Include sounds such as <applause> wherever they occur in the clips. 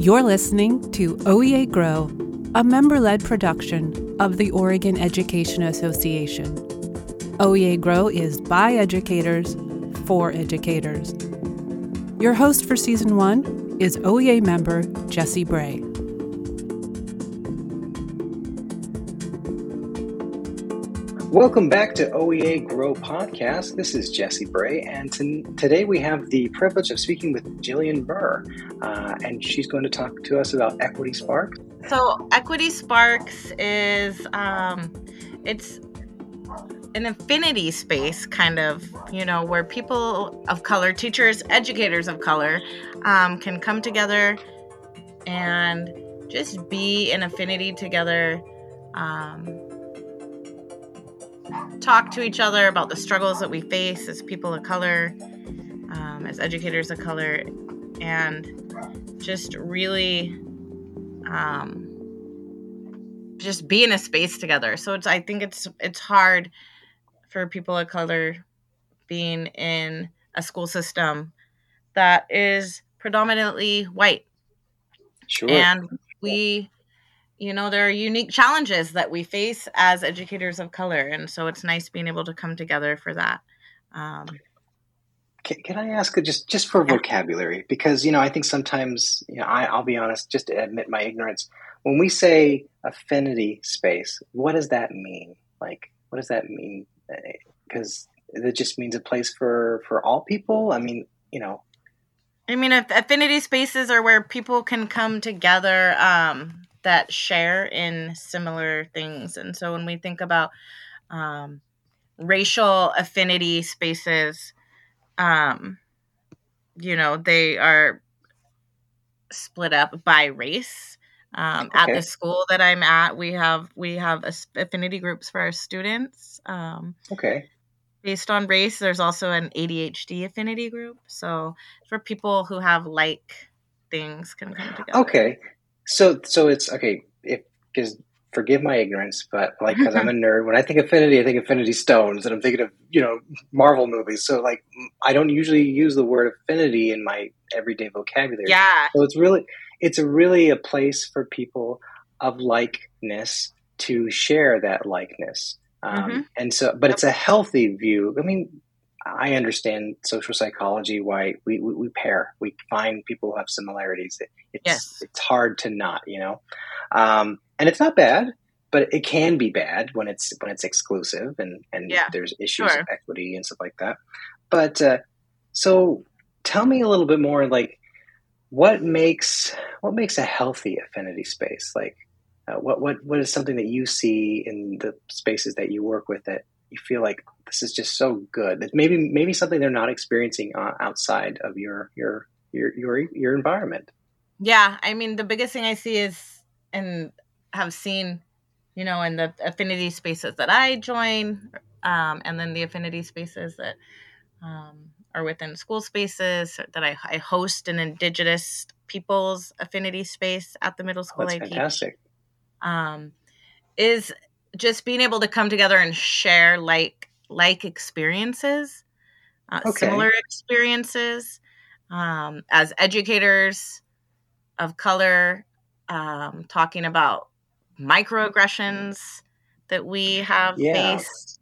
You're listening to OEA Grow, a member led production of the Oregon Education Association. OEA Grow is by educators for educators. Your host for season one is OEA member Jesse Bray. Welcome back to OEA Grow Podcast. This is Jesse Bray, and t- today we have the privilege of speaking with Gillian Murr, uh, and she's going to talk to us about Equity Sparks. So, Equity Sparks is um, it's an affinity space, kind of, you know, where people of color, teachers, educators of color, um, can come together and just be in affinity together. Um, talk to each other about the struggles that we face as people of color, um, as educators of color, and just really um, just be in a space together. So it's I think it's it's hard for people of color being in a school system that is predominantly white. Sure. And we you know there are unique challenges that we face as educators of color and so it's nice being able to come together for that. Um, can, can, I ask just just for vocabulary because you know I think sometimes you know I, I'll be honest just to admit my ignorance when we say affinity space what does that mean? Like what does that mean? Because it just means a place for for all people? I mean you know. I mean affinity spaces are where people can come together um, that share in similar things. And so when we think about um, racial affinity spaces, um, you know, they are split up by race. Um, okay. At the school that I'm at, we have we have affinity groups for our students. Um, okay. Based on race, there's also an ADHD affinity group. So for people who have like things can come together. Okay. So so it's okay if because forgive my ignorance, but like because I'm a <laughs> nerd, when I think Affinity, I think Infinity Stones, and I'm thinking of you know Marvel movies. So like I don't usually use the word affinity in my everyday vocabulary. Yeah. So it's really it's a really a place for people of likeness to share that likeness. Um, mm-hmm. And so, but it's a healthy view. I mean, I understand social psychology why we, we, we, pair. We find people who have similarities. It, it's yes. it's hard to not, you know, um, and it's not bad, but it can be bad when it's when it's exclusive and and yeah, there's issues sure. of equity and stuff like that. But uh, so, tell me a little bit more, like what makes what makes a healthy affinity space? Like, uh, what what what is something that you see in the spaces that you work with that you feel like this is just so good. It's maybe maybe something they're not experiencing uh, outside of your your your your your environment. Yeah, I mean the biggest thing I see is and have seen, you know, in the affinity spaces that I join, um, and then the affinity spaces that um, are within school spaces that I, I, host an Indigenous people's affinity space at the middle school. That's I fantastic. Teach, um, is just being able to come together and share like like experiences, uh, okay. similar experiences um, as educators of color, um, talking about microaggressions that we have yeah. faced.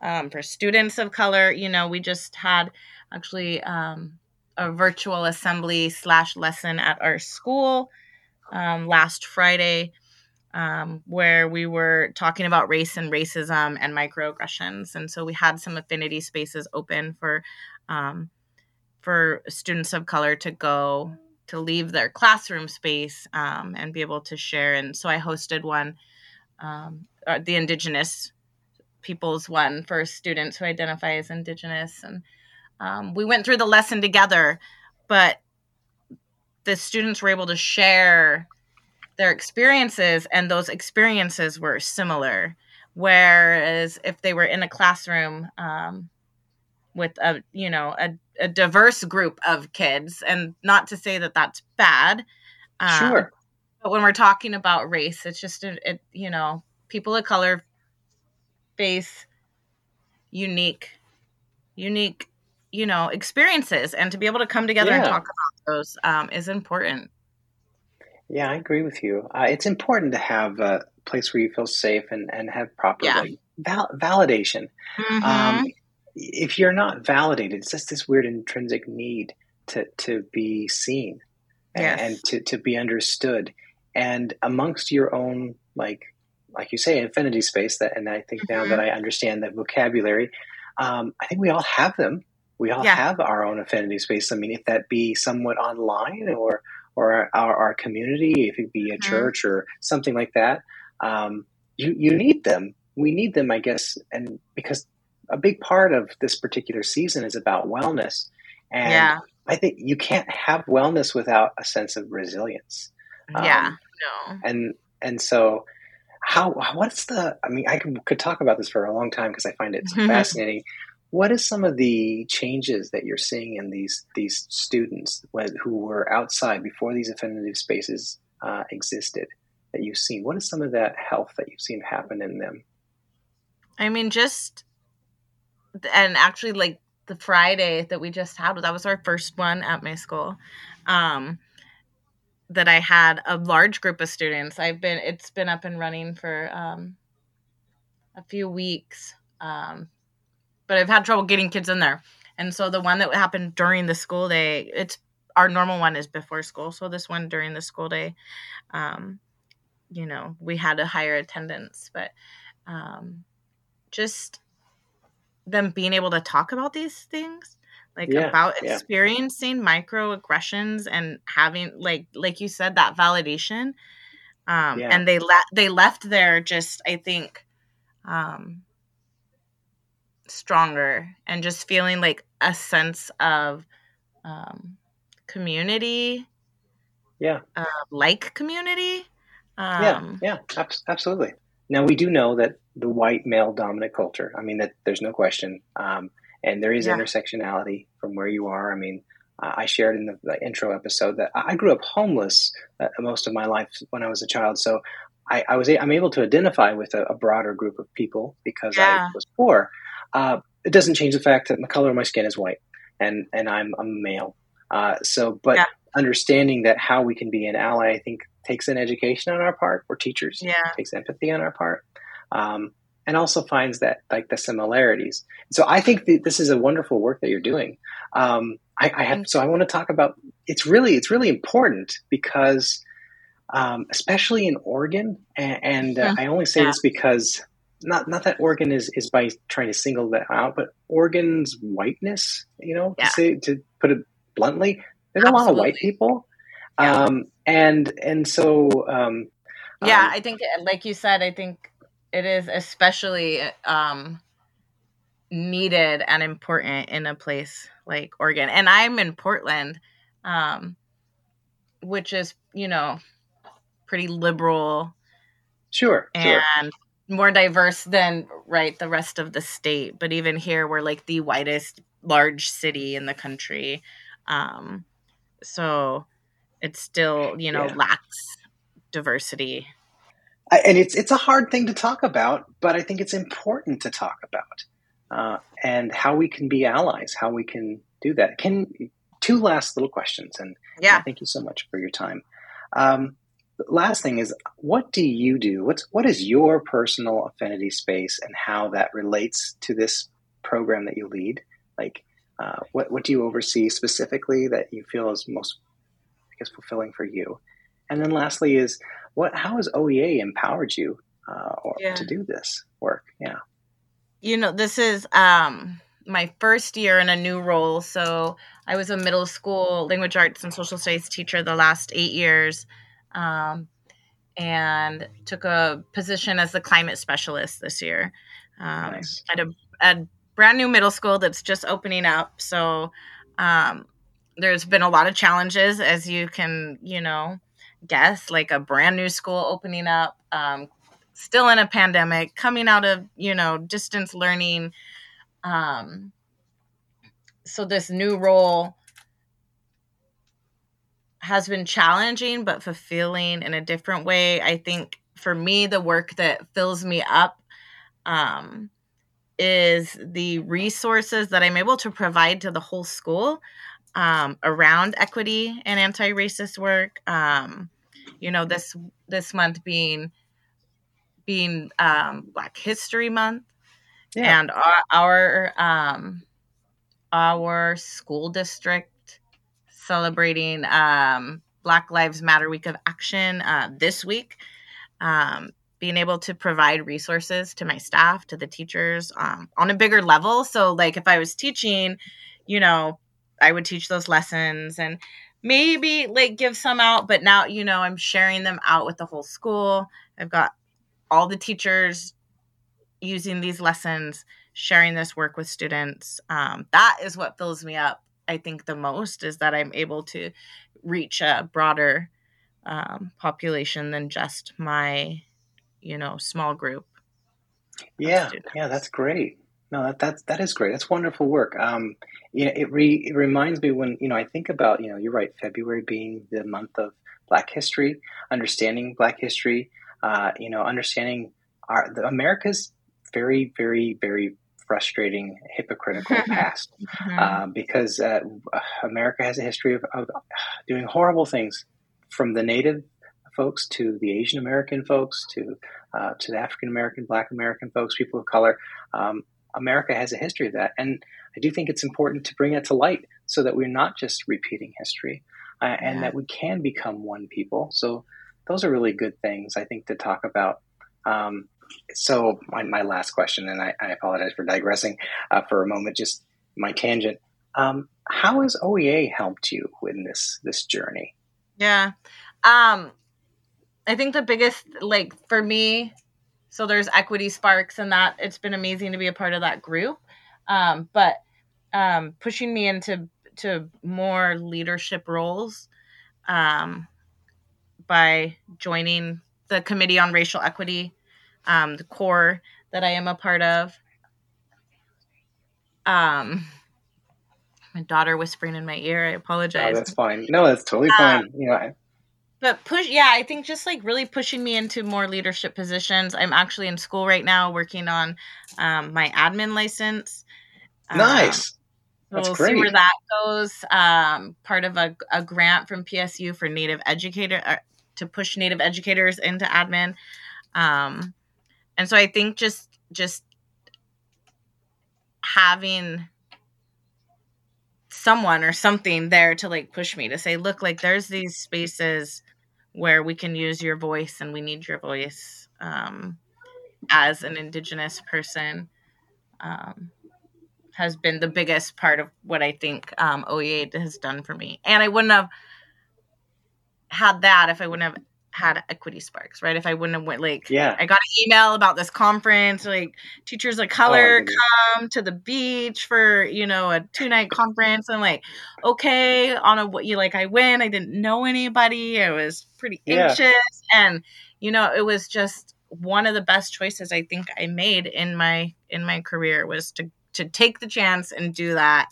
Um, for students of color, you know, we just had actually um, a virtual assembly slash lesson at our school um, last Friday um, where we were talking about race and racism and microaggressions. And so we had some affinity spaces open for um, for students of color to go to leave their classroom space um, and be able to share. And so I hosted one, um, uh, the Indigenous people's one for students who identify as Indigenous. And um, we went through the lesson together, but the students were able to share their experiences and those experiences were similar. Whereas if they were in a classroom um, with a you know a, a, diverse group of kids and not to say that that's bad um, sure. but when we're talking about race it's just a, it, you know people of color face unique unique you know experiences and to be able to come together yeah. and talk about those um, is important Yeah, I agree with you. Uh, it's important to have a place where you feel safe and, and have proper yeah. like, val- validation. Mm-hmm. Um, if you're not validated, it's just this weird intrinsic need to, to be seen yes. and, and to, to be understood. And amongst your own, like, like you say, infinity space, that, and I think mm-hmm. now that I understand that vocabulary, um, I think we all have them. We all yeah. have our own affinity space. I mean, if that be somewhat online or or our, our community, if it be a mm-hmm. church or something like that, um, you you need them. We need them, I guess, and because a big part of this particular season is about wellness, and yeah. I think you can't have wellness without a sense of resilience. Yeah, um, no, and and so how what's the i mean i could, could talk about this for a long time because i find it so fascinating what is some of the changes that you're seeing in these these students who were outside before these affinity spaces uh, existed that you've seen? What is some of that health that you've seen happen in them? I mean, just and actually, like the Friday that we just had, that was our first one at my school. Um, that I had a large group of students. I've been it's been up and running for um, a few weeks. Um, but I've had trouble getting kids in there. And so the one that happened during the school day, it's our normal one is before school. So this one during the school day, um, you know, we had a higher attendance, but um, just them being able to talk about these things like yeah, about experiencing yeah. microaggressions and having like like you said that validation um yeah. and they left they left there just i think um stronger and just feeling like a sense of um, community. Yeah. Uh, like community. Um, yeah, yeah, absolutely. Now we do know that the white male dominant culture. I mean that there's no question, um, and there is yeah. intersectionality from where you are. I mean, uh, I shared in the, the, intro episode that I grew up homeless uh, most of my life when I was a child, so I, I was a, I'm able to identify with a, a, broader group of people because yeah. I was poor. Uh, it doesn't change the fact that the color of my skin is white, and and I'm a male. Uh, so, but yeah. understanding that how we can be an ally, I think, takes an education on our part, or teachers, yeah. takes empathy on our part, um, and also finds that like the similarities. So, I think this is a wonderful work that you're doing. Um, I, I have so I want to talk about. It's really it's really important because. Um, especially in Oregon, and, and uh, I only say yeah. this because not not that Oregon is is by trying to single that out, but Oregon's whiteness, you know, yeah. to say to put it bluntly, there's Absolutely. a lot of white people, yeah. um, and and so um, yeah, um, I think like you said, I think it is especially um, needed and important in a place like Oregon, and I'm in Portland, um, which is you know pretty liberal. Sure. And sure more diverse than right the rest of the state but even here we're like the whitest large city in the country. Um so it still you know yeah. lacks diversity. And it's it's a hard thing to talk about but i think it's important to talk about uh, and how we can be allies how we can do that. Can two last little questions and yeah. thank you so much for your time. Um, last thing is what do you do? What's what is your personal affinity space and how that relates to this program that you lead? Like uh, what what do you oversee specifically that you feel is most i guess fulfilling for you? And then lastly is what how has oea empowered you uh, or, yeah. to do this work? Yeah. You know this is um my first year in a new role. So i was a middle school language arts and social studies teacher the last eight years um, and took a position as the climate specialist this year um, nice. at a, a, brand new middle school that's just opening up. So um, there's been a lot of challenges, as you can, you know, guess, like a brand new school opening up, um, still in a pandemic, coming out of, you know, distance learning. Um, so this new role has been challenging but fulfilling in a different way. I think for me, the work that fills me up um, is the resources that I'm able to provide to the whole school um, around equity and anti racist work. Um, you know this this month being being um, Black History Month, yeah. and our our, um, our school district celebrating um, Black Lives Matter Week of Action uh, this week. Um, being able to provide resources to my staff, to the teachers um, on a bigger level. So, like if I was teaching, you know, I would teach those lessons and maybe like give some out, but now, you know, I'm sharing them out with the whole school. I've got all the teachers using these lessons, sharing this work with students. Um, that is what fills me up, I think, the most is that I'm able to reach a broader um, population than just my, you know, small group. Yeah, yeah, that's great. No, that that's that is great. That's wonderful work. Um, you know, it re, it reminds me when you know I think about you know you're right. February being the month of Black History, understanding Black History, uh, you know, understanding our the, America's very, very, very frustrating, hypocritical past, mm-hmm. uh, because uh, America has a history of, of, doing horrible things, from the Native folks to the Asian American folks to uh, to the African American, Black American folks, people of color. Um, America has a history of that, and I do think it's important to bring it to light so that we're not just repeating history, uh, yeah. and that we can become one people. So those are really good things I think to talk about. Um, so my, my, last question, and I, I apologize for digressing uh, for a moment, just my tangent. Um, how has OEA helped you in this this journey? Yeah, um, I think the biggest like for me, so there's equity sparks, and that it's been amazing to be a part of that group. Um, but um, pushing me into to more leadership roles um, by joining the Committee on Racial Equity, um, the core that I am a part of. Um, my daughter whispering in my ear. I apologize. Oh, that's fine. No, that's totally um, fine. Um, you know, I... but push, yeah, I think just like really pushing me into more leadership positions. I'm actually in school right now working on um, my admin license. Nice. Um, that's we'll great. see where that goes. Um, part of a, a grant from PSU for Native educator, uh, to push native educators into admin um, and so i think just just having someone or something there to like push me to say look like there's these spaces where we can use your voice and we need your voice um, as an indigenous person um, has been the biggest part of what i think um, oea has done for me. And i wouldn't have had that if I wouldn't have had equity sparks, right? If I wouldn't have went like yeah, I got an email about this conference, like teachers of color oh, come to the beach for, you know, a two night conference. And like, okay, on a what you like I went. I didn't know anybody. I was pretty anxious. Yeah. And, you know, it was just one of the best choices I think I made in my in my career was to to take the chance and do that.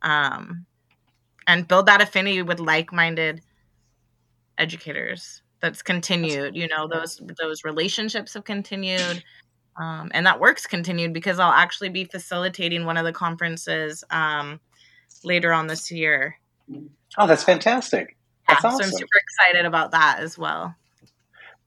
Um and build that affinity with like minded educators that's continued you know those those relationships have continued um, and that work's continued because i'll actually be facilitating one of the conferences um, later on this year. Oh that's fantastic. That's yeah, awesome. so i'm super excited about that as well.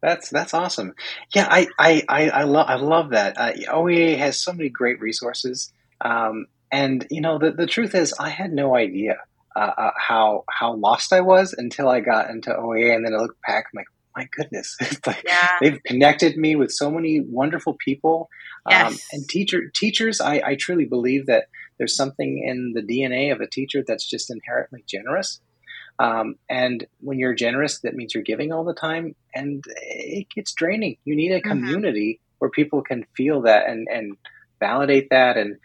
That's that's awesome. Yeah i i i, I love i love that. Uh, oea has so many great resources um, and you know the, the truth is i had no idea uh, uh, how how lost I was until I got into OEA, and then I look back, I'm like, my goodness, <laughs> like, yeah. they've connected me with so many wonderful people um, yes. um, and teacher teachers. I, I truly believe that there's something in the DNA of a teacher that's just inherently generous. Um, and when you're generous, that means you're giving all the time, and it gets draining. You need a mm-hmm. community mm-hmm. where people can feel that and and validate that and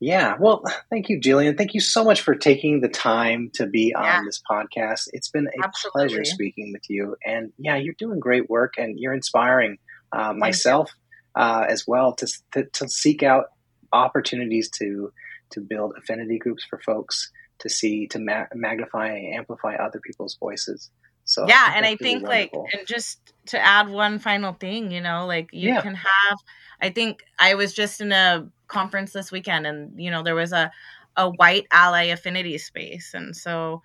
yeah. Well, thank you, Gillian. Thank you so much for taking the time to be on yeah. this podcast. It's been a Absolutely. pleasure speaking with you. And yeah, you're doing great work and you're inspiring uh, myself uh, as well to, to, to seek out opportunities to to build affinity groups for folks to see to ma- magnify and amplify other people's voices. So yeah, I and I think like and just to add one final thing, you know, like you yeah. can have. I think I was just in a conference this weekend, and you know there was a a white ally affinity space, and so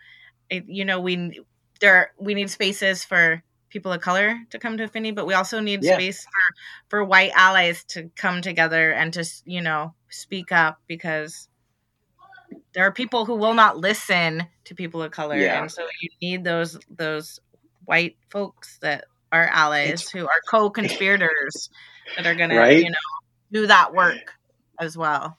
it, you know we there we need spaces for people of color to come to affinity but we also need yeah. space for for white allies to come together and to you know speak up because there are people who will not listen to people of color yeah. and so you need those those white folks that are allies it's, who are co-conspirators that are gonna right? you know do that work as well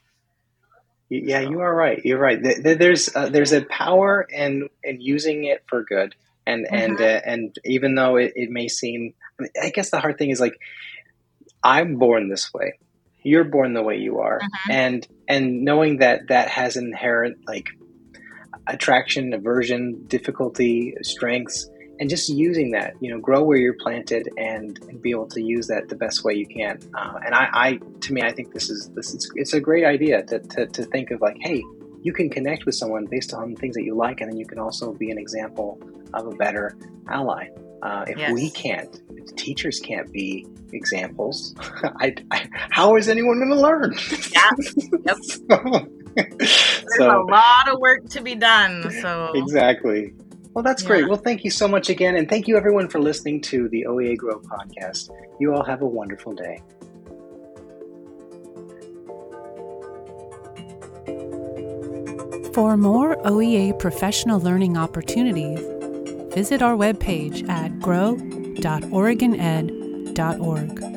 yeah, you are right. You're right. There's uh, there's a power in in using it for good, and mm-hmm. and uh, and even though it, it may seem, I, mean, I, guess the hard thing is like, I'm born this way. You're born the way you are, mm-hmm. and and knowing that that has inherent like attraction, aversion, difficulty, strengths, and just using that, you know, grow where you're planted and, and be able to use that the best way you can. Uh, and I, I, to me, I think this is this is it's a great idea to, to, to think of like, hey, you can connect with someone based on things that you like, and then you can also be an example of a better ally. Uh, if yes. we can't, if teachers can't be examples, <laughs> I, I, how is anyone going to learn? Yeah. <laughs> Yep. so, <laughs> There's so, a lot of work to be done. So exactly. Well, that's yeah. great. Well, thank you so much again. And thank you, everyone, for listening to the OEA Grow podcast. You all have a wonderful day. For more OEA professional learning opportunities, visit our webpage at grow.oregoned.org.